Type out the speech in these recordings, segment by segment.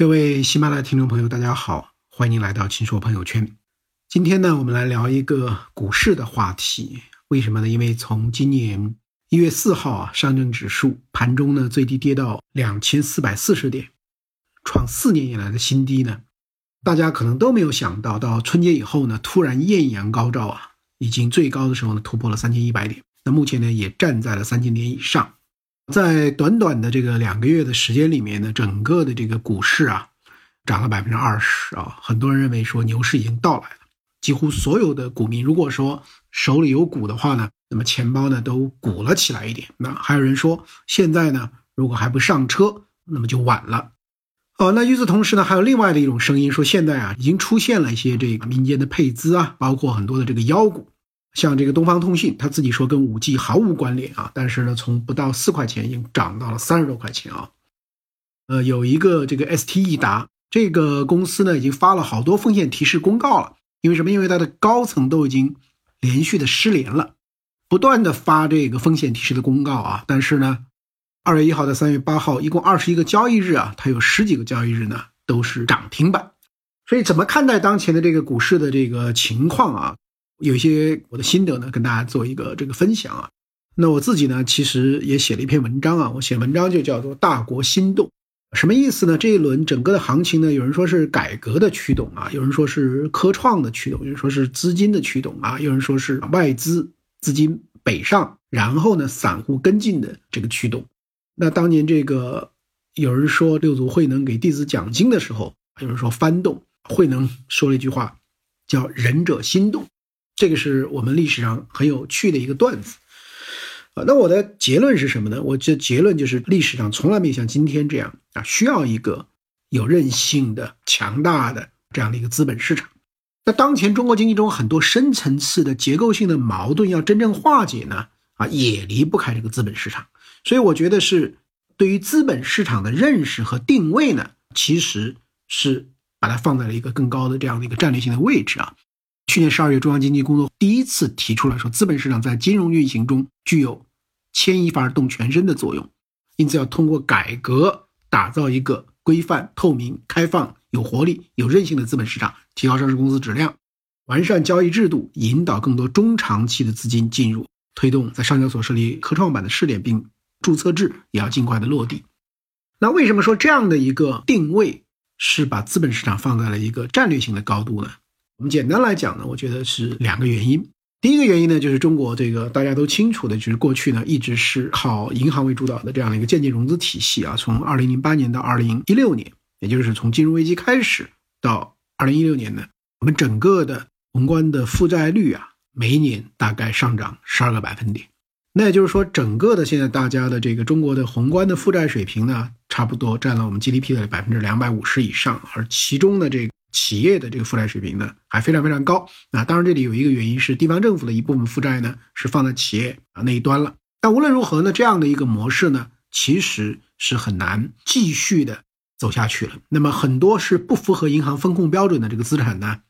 各位喜马拉雅听众朋友，大家好，欢迎来到秦说朋友圈。今天呢，我们来聊一个股市的话题。为什么呢？因为从今年一月四号啊，上证指数盘中呢最低跌到两千四百四十点，创四年以来的新低呢。大家可能都没有想到，到春节以后呢，突然艳阳高照啊，已经最高的时候呢突破了三千一百点。那目前呢也站在了三千点以上。在短短的这个两个月的时间里面呢，整个的这个股市啊，涨了百分之二十啊。很多人认为说牛市已经到来了，几乎所有的股民如果说手里有股的话呢，那么钱包呢都鼓了起来一点。那还有人说现在呢，如果还不上车，那么就晚了。哦，那与此同时呢，还有另外的一种声音说，现在啊已经出现了一些这个民间的配资啊，包括很多的这个妖股。像这个东方通信，他自己说跟五 G 毫无关联啊，但是呢，从不到四块钱已经涨到了三十多块钱啊。呃，有一个这个 ST 易达这个公司呢，已经发了好多风险提示公告了。因为什么？因为它的高层都已经连续的失联了，不断的发这个风险提示的公告啊。但是呢，二月一号到三月八号，一共二十一个交易日啊，它有十几个交易日呢都是涨停板。所以怎么看待当前的这个股市的这个情况啊？有些我的心得呢，跟大家做一个这个分享啊。那我自己呢，其实也写了一篇文章啊。我写文章就叫做“大国心动”，什么意思呢？这一轮整个的行情呢，有人说是改革的驱动啊，有人说是科创的驱动，有人说是资金的驱动啊，有人说是外资资金北上，然后呢，散户跟进的这个驱动。那当年这个有人说六祖慧能给弟子讲经的时候，有人说翻动，慧能说了一句话，叫“仁者心动”。这个是我们历史上很有趣的一个段子，啊，那我的结论是什么呢？我这结论就是历史上从来没有像今天这样啊，需要一个有韧性的、强大的这样的一个资本市场。那当前中国经济中很多深层次的结构性的矛盾要真正化解呢，啊，也离不开这个资本市场。所以我觉得是对于资本市场的认识和定位呢，其实是把它放在了一个更高的这样的一个战略性的位置啊。去年十二月，中央经济工作第一次提出来说，资本市场在金融运行中具有牵一发而动全身的作用，因此要通过改革，打造一个规范、透明、开放、有活力、有韧性的资本市场，提高上市公司质量，完善交易制度，引导更多中长期的资金进入，推动在上交所设立科创板的试点，并注册制也要尽快的落地。那为什么说这样的一个定位是把资本市场放在了一个战略性的高度呢？我们简单来讲呢，我觉得是两个原因。第一个原因呢，就是中国这个大家都清楚的，就是过去呢一直是靠银行为主导的这样的一个间接融资体系啊。从二零零八年到二零一六年，也就是从金融危机开始到二零一六年呢，我们整个的宏观的负债率啊，每一年大概上涨十二个百分点。那也就是说，整个的现在大家的这个中国的宏观的负债水平呢，差不多占了我们 GDP 的百分之两百五十以上，而其中的这个。企业的这个负债水平呢，还非常非常高啊！当然，这里有一个原因是地方政府的一部分负债呢是放在企业啊那一端了。但无论如何呢，这样的一个模式呢，其实是很难继续的走下去了。那么很多是不符合银行风控标准的这个资产呢，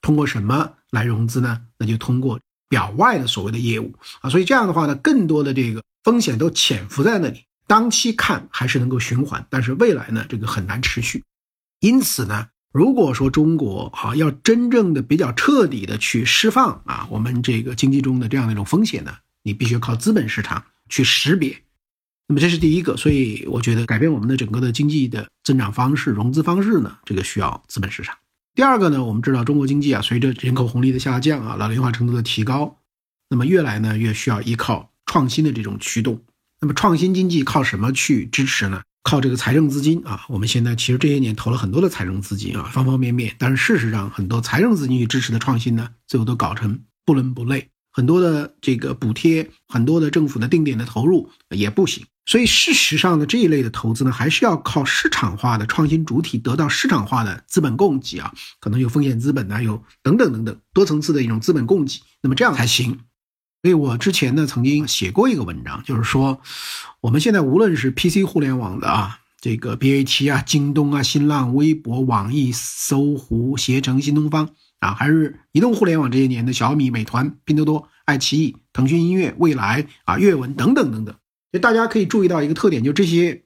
通过什么来融资呢？那就通过表外的所谓的业务啊。所以这样的话呢，更多的这个风险都潜伏在那里。当期看还是能够循环，但是未来呢，这个很难持续。因此呢。如果说中国啊要真正的比较彻底的去释放啊我们这个经济中的这样的一种风险呢，你必须靠资本市场去识别。那么这是第一个，所以我觉得改变我们的整个的经济的增长方式、融资方式呢，这个需要资本市场。第二个呢，我们知道中国经济啊随着人口红利的下降啊，老龄化程度的提高，那么越来呢越需要依靠创新的这种驱动。那么创新经济靠什么去支持呢？靠这个财政资金啊，我们现在其实这些年投了很多的财政资金啊，方方面面。但是事实上，很多财政资金去支持的创新呢，最后都搞成不伦不类。很多的这个补贴，很多的政府的定点的投入也不行。所以事实上呢，这一类的投资呢，还是要靠市场化的创新主体得到市场化的资本供给啊，可能有风险资本呢，有等等等等多层次的一种资本供给，那么这样才行。所以我之前呢曾经写过一个文章，就是说，我们现在无论是 PC 互联网的啊，这个 BAT 啊、京东啊、新浪、微博、网易、搜狐、携程、新东方啊，还是移动互联网这些年的小米、美团、拼多多、爱奇艺、腾讯音乐、未来啊、阅文等等等等，就大家可以注意到一个特点，就这些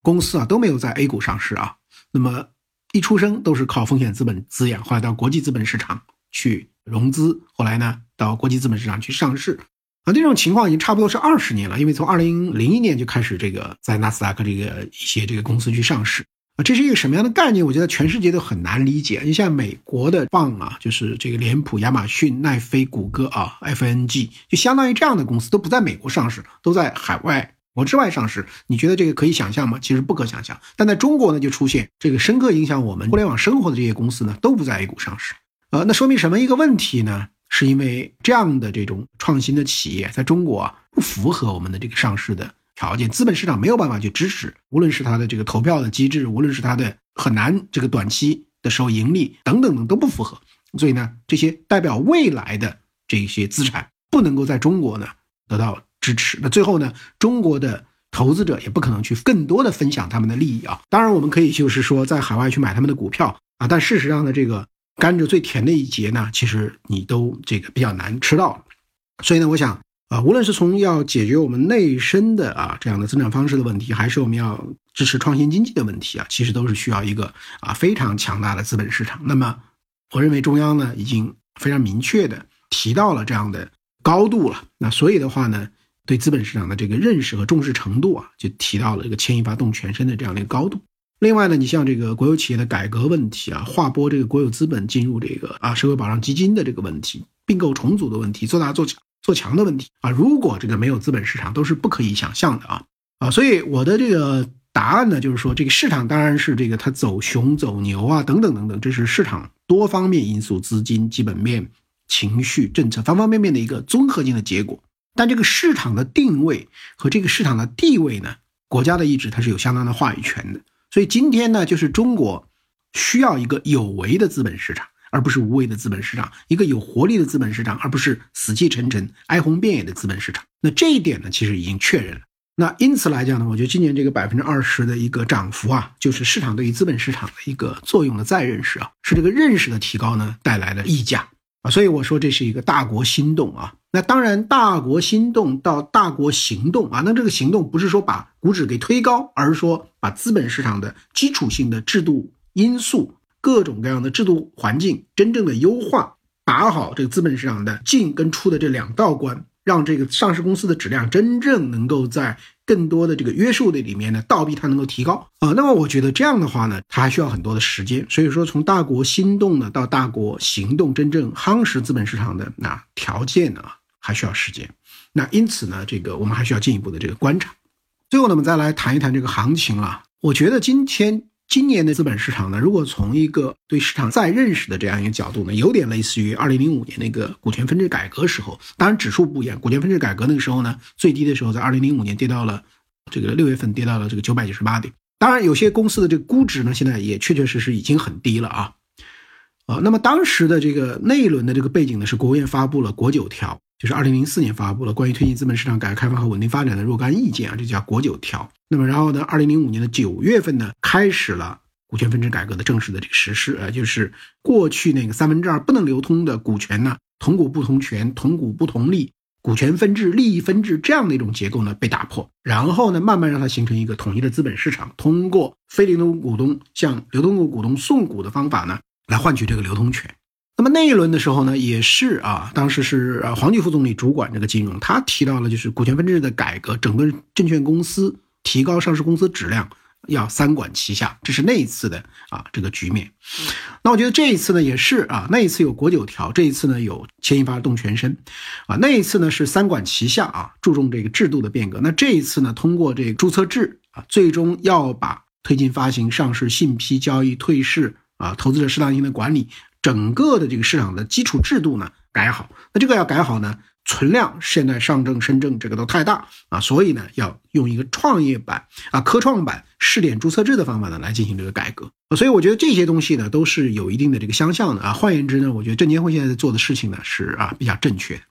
公司啊都没有在 A 股上市啊。那么一出生都是靠风险资本滋养，后来到国际资本市场去融资，后来呢到国际资本市场去上市。啊，这种情况已经差不多是二十年了，因为从二零零一年就开始这个在纳斯达克这个一些这个公司去上市啊，这是一个什么样的概念？我觉得全世界都很难理解。你像美国的棒啊，就是这个脸谱、亚马逊、奈飞、谷歌啊，FNG 就相当于这样的公司都不在美国上市，都在海外国之外上市。你觉得这个可以想象吗？其实不可想象。但在中国呢，就出现这个深刻影响我们互联网生活的这些公司呢，都不在 A 股上市。呃，那说明什么一个问题呢？是因为这样的这种创新的企业在中国啊不符合我们的这个上市的条件，资本市场没有办法去支持，无论是它的这个投票的机制，无论是它的很难这个短期的时候盈利等等等都不符合，所以呢，这些代表未来的这些资产不能够在中国呢得到支持。那最后呢，中国的投资者也不可能去更多的分享他们的利益啊。当然，我们可以就是说在海外去买他们的股票啊，但事实上呢，这个。甘蔗最甜的一节呢，其实你都这个比较难吃到，所以呢，我想啊，无论是从要解决我们内生的啊这样的增长方式的问题，还是我们要支持创新经济的问题啊，其实都是需要一个啊非常强大的资本市场。那么，我认为中央呢已经非常明确的提到了这样的高度了。那所以的话呢，对资本市场的这个认识和重视程度啊，就提到了这个牵一发动全身的这样的一个高度。另外呢，你像这个国有企业的改革问题啊，划拨这个国有资本进入这个啊社会保障基金的这个问题，并购重组的问题，做大做强做强的问题啊，如果这个没有资本市场，都是不可以想象的啊啊！所以我的这个答案呢，就是说这个市场当然是这个它走熊走牛啊等等等等，这是市场多方面因素、资金、基本面、情绪、政策方方面面的一个综合性的结果。但这个市场的定位和这个市场的地位呢，国家的意志它是有相当的话语权的。所以今天呢，就是中国需要一个有为的资本市场，而不是无为的资本市场；一个有活力的资本市场，而不是死气沉沉、哀鸿遍野的资本市场。那这一点呢，其实已经确认了。那因此来讲呢，我觉得今年这个百分之二十的一个涨幅啊，就是市场对于资本市场的一个作用的再认识啊，是这个认识的提高呢带来的溢价。所以我说这是一个大国心动啊，那当然大国心动到大国行动啊，那这个行动不是说把股指给推高，而是说把资本市场的基础性的制度因素、各种各样的制度环境真正的优化，打好这个资本市场的进跟出的这两道关，让这个上市公司的质量真正能够在。更多的这个约束的里面呢，倒逼它能够提高啊。那么我觉得这样的话呢，它还需要很多的时间。所以说，从大国心动呢到大国行动，真正夯实资本市场的那条件呢，还需要时间。那因此呢，这个我们还需要进一步的这个观察。最后呢，我们再来谈一谈这个行情了。我觉得今天。今年的资本市场呢，如果从一个对市场再认识的这样一个角度呢，有点类似于二零零五年那个股权分置改革时候，当然指数不一样。股权分置改革那个时候呢，最低的时候在二零零五年跌到了这个六月份跌到了这个九百九十八点。当然，有些公司的这个估值呢，现在也确确实实已经很低了啊。啊，那么当时的这个那一轮的这个背景呢，是国务院发布了国九条。就是二零零四年发布了关于推进资本市场改革开放和稳定发展的若干意见啊，这叫国九条。那么然后呢，二零零五年的九月份呢，开始了股权分置改革的正式的这个实施啊，就是过去那个三分之二不能流通的股权呢，同股不同权、同股不同利、股权分置、利益分置这样的一种结构呢被打破，然后呢，慢慢让它形成一个统一的资本市场，通过非流通股东向流通股股东送股的方法呢，来换取这个流通权。那么那一轮的时候呢，也是啊，当时是呃黄菊副总理主管这个金融，他提到了就是股权分置的改革，整个证券公司提高上市公司质量，要三管齐下，这是那一次的啊这个局面。那我觉得这一次呢也是啊，那一次有国九条，这一次呢有牵一发动全身，啊那一次呢是三管齐下啊，注重这个制度的变革。那这一次呢，通过这个注册制啊，最终要把推进发行、上市、信批、交易、退市啊，投资者适当性的管理。整个的这个市场的基础制度呢改好，那这个要改好呢，存量现在上证、深证这个都太大啊，所以呢要用一个创业板啊、科创板试点注册制的方法呢来进行这个改革所以我觉得这些东西呢都是有一定的这个相像的啊。换言之呢，我觉得证监会现在在做的事情呢是啊比较正确的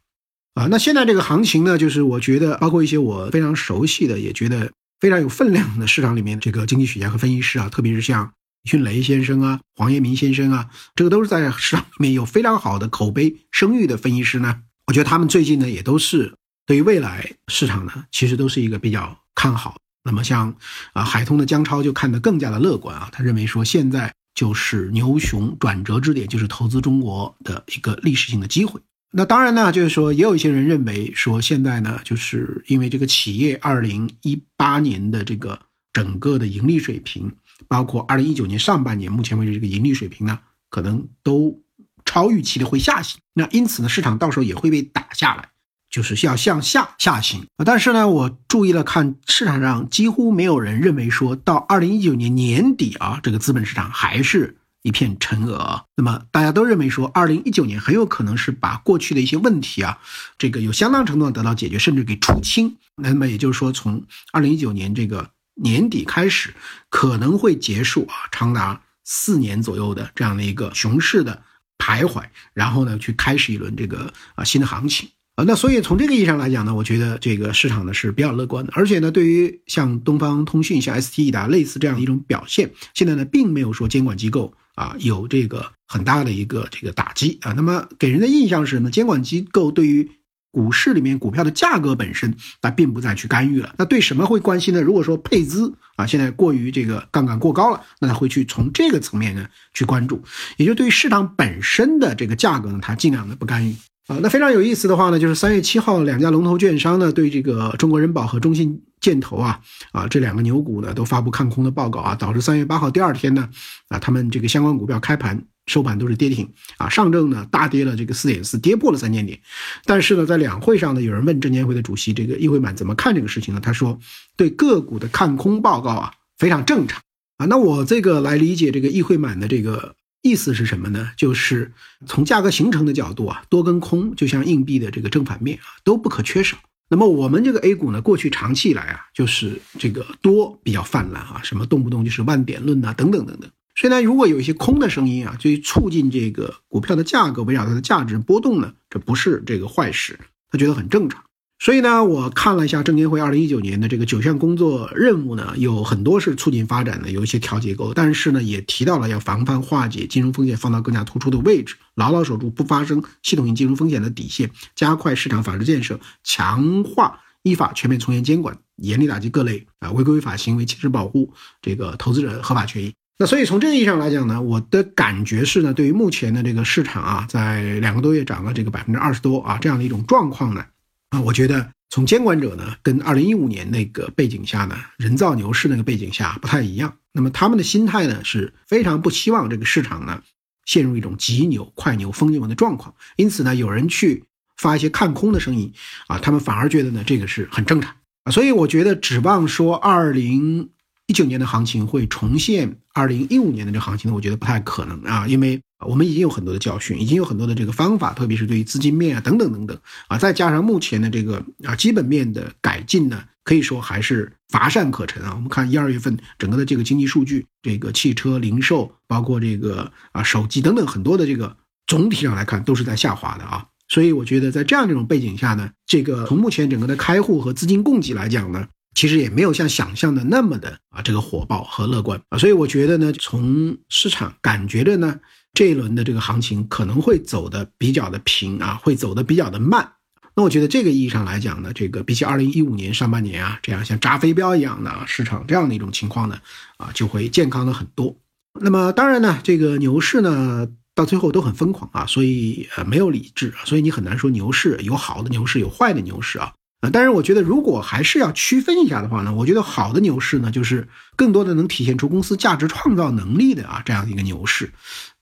啊。那现在这个行情呢，就是我觉得包括一些我非常熟悉的，也觉得非常有分量的市场里面这个经济学家和分析师啊，特别是像。迅雷先生啊，黄彦明先生啊，这个都是在市场里面有非常好的口碑声誉的分析师呢。我觉得他们最近呢，也都是对于未来市场呢，其实都是一个比较看好。那么像啊，海通的江超就看得更加的乐观啊，他认为说现在就是牛熊转折之点，就是投资中国的一个历史性的机会。那当然呢，就是说，也有一些人认为说，现在呢，就是因为这个企业二零一八年的这个整个的盈利水平，包括二零一九年上半年目前为止这个盈利水平呢，可能都超预期的会下行。那因此呢，市场到时候也会被打下来，就是要向下下行。但是呢，我注意了看市场上几乎没有人认为说到二零一九年年底啊，这个资本市场还是。一片沉鹅，那么大家都认为说，二零一九年很有可能是把过去的一些问题啊，这个有相当程度的得到解决，甚至给出清。那么也就是说，从二零一九年这个年底开始，可能会结束啊，长达四年左右的这样的一个熊市的徘徊，然后呢，去开始一轮这个啊新的行情。啊，那所以从这个意义上来讲呢，我觉得这个市场呢是比较乐观的，而且呢，对于像东方通讯、像 ST 的类似这样一种表现，现在呢并没有说监管机构啊有这个很大的一个这个打击啊。那么给人的印象是什么？监管机构对于股市里面股票的价格本身，它并不再去干预了。那对什么会关心呢？如果说配资啊现在过于这个杠杆过高了，那他会去从这个层面呢去关注，也就对于市场本身的这个价格呢，它尽量的不干预。啊，那非常有意思的话呢，就是三月七号，两家龙头券商呢对这个中国人保和中信建投啊，啊这两个牛股呢都发布看空的报告啊，导致三月八号第二天呢，啊他们这个相关股票开盘收盘都是跌停啊，上证呢大跌了这个四点四，跌破了三千点。但是呢，在两会上呢，有人问证监会的主席这个易会满怎么看这个事情呢？他说，对个股的看空报告啊非常正常啊。那我这个来理解这个易会满的这个。意思是什么呢？就是从价格形成的角度啊，多跟空就像硬币的这个正反面啊，都不可缺少。那么我们这个 A 股呢，过去长期以来啊，就是这个多比较泛滥啊，什么动不动就是万点论呐，等等等等。虽然如果有一些空的声音啊，就促进这个股票的价格围绕它的价值波动呢，这不是这个坏事，他觉得很正常。所以呢，我看了一下证监会二零一九年的这个九项工作任务呢，有很多是促进发展的，有一些调结构，但是呢，也提到了要防范化解金融风险放到更加突出的位置，牢牢守住不发生系统性金融风险的底线，加快市场法治建设，强化依法全面从严监管，严厉打击各类啊违规违法行为，切实保护这个投资者合法权益。那所以从这个意义上来讲呢，我的感觉是呢，对于目前的这个市场啊，在两个多月涨了这个百分之二十多啊这样的一种状况呢。啊，我觉得从监管者呢，跟二零一五年那个背景下呢，人造牛市那个背景下不太一样。那么他们的心态呢，是非常不希望这个市场呢陷入一种急牛、快牛、疯牛的状况。因此呢，有人去发一些看空的声音啊，他们反而觉得呢这个是很正常啊。所以我觉得指望说二零一九年的行情会重现二零一五年的这行情呢，我觉得不太可能啊，因为。我们已经有很多的教训，已经有很多的这个方法，特别是对于资金面啊等等等等啊，再加上目前的这个啊基本面的改进呢，可以说还是乏善可陈啊。我们看一二月份整个的这个经济数据，这个汽车零售，包括这个啊手机等等很多的这个总体上来看都是在下滑的啊。所以我觉得在这样这种背景下呢，这个从目前整个的开户和资金供给来讲呢，其实也没有像想象的那么的啊这个火爆和乐观啊。所以我觉得呢，从市场感觉的呢。这一轮的这个行情可能会走的比较的平啊，会走的比较的慢。那我觉得这个意义上来讲呢，这个比起二零一五年上半年啊，这样像扎飞镖一样的啊市场这样的一种情况呢，啊就会健康了很多。那么当然呢，这个牛市呢到最后都很疯狂啊，所以呃没有理智，所以你很难说牛市有好的牛市有坏的牛市啊。啊但是我觉得，如果还是要区分一下的话呢，我觉得好的牛市呢，就是更多的能体现出公司价值创造能力的啊这样一个牛市。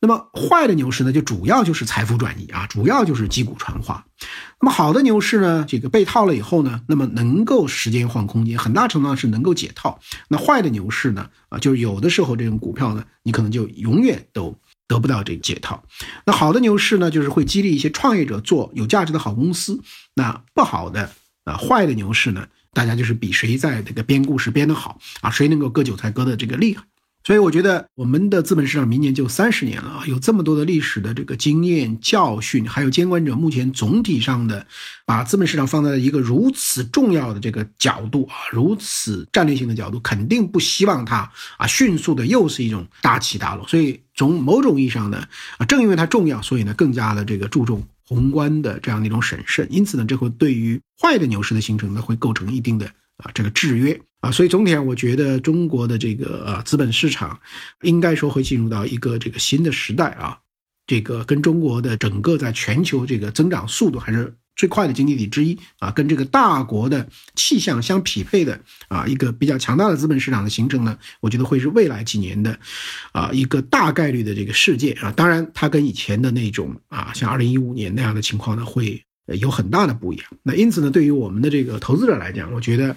那么坏的牛市呢，就主要就是财富转移啊，主要就是击鼓传花。那么好的牛市呢，这个被套了以后呢，那么能够时间换空间，很大程度上是能够解套。那坏的牛市呢，啊，就是有的时候这种股票呢，你可能就永远都得不到这个解套。那好的牛市呢，就是会激励一些创业者做有价值的好公司。那不好的。啊，坏的牛市呢，大家就是比谁在这个编故事编得好啊，谁能够割韭菜割的这个厉害。所以我觉得我们的资本市场明年就三十年了啊，有这么多的历史的这个经验教训，还有监管者目前总体上的把资本市场放在一个如此重要的这个角度啊，如此战略性的角度，肯定不希望它啊迅速的又是一种大起大落。所以从某种意义上呢，啊，正因为它重要，所以呢更加的这个注重。宏观的这样的一种审慎，因此呢，这会对于坏的牛市的形成呢，会构成一定的啊这个制约啊，所以总体上我觉得中国的这个呃资本市场应该说会进入到一个这个新的时代啊，这个跟中国的整个在全球这个增长速度还是。最快的经济体之一啊，跟这个大国的气象相匹配的啊，一个比较强大的资本市场的形成呢，我觉得会是未来几年的啊一个大概率的这个事件啊。当然，它跟以前的那种啊，像二零一五年那样的情况呢，会。有很大的不一样。那因此呢，对于我们的这个投资者来讲，我觉得，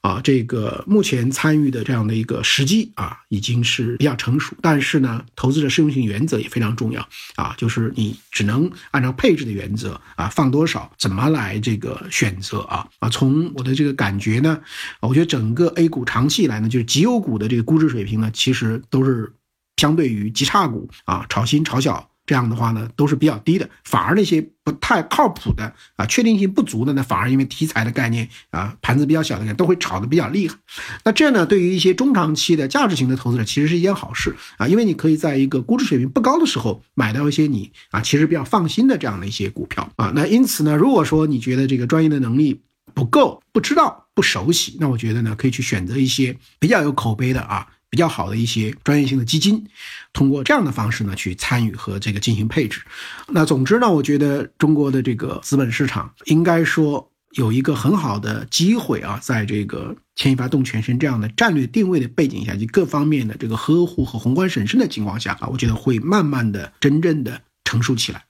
啊，这个目前参与的这样的一个时机啊，已经是比较成熟。但是呢，投资者适用性原则也非常重要啊，就是你只能按照配置的原则啊，放多少，怎么来这个选择啊啊。从我的这个感觉呢，我觉得整个 A 股长期以来呢，就是绩优股的这个估值水平呢，其实都是相对于绩差股啊，炒新炒小。这样的话呢，都是比较低的，反而那些不太靠谱的啊，确定性不足的呢，反而因为题材的概念啊，盘子比较小的人都会炒得比较厉害。那这样呢，对于一些中长期的价值型的投资者，其实是一件好事啊，因为你可以在一个估值水平不高的时候买到一些你啊，其实比较放心的这样的一些股票啊。那因此呢，如果说你觉得这个专业的能力不够、不知道、不熟悉，那我觉得呢，可以去选择一些比较有口碑的啊。比较好的一些专业性的基金，通过这样的方式呢去参与和这个进行配置。那总之呢，我觉得中国的这个资本市场应该说有一个很好的机会啊，在这个牵一发动全身这样的战略定位的背景下，及各方面的这个呵护和宏观审慎的情况下啊，我觉得会慢慢的真正的成熟起来。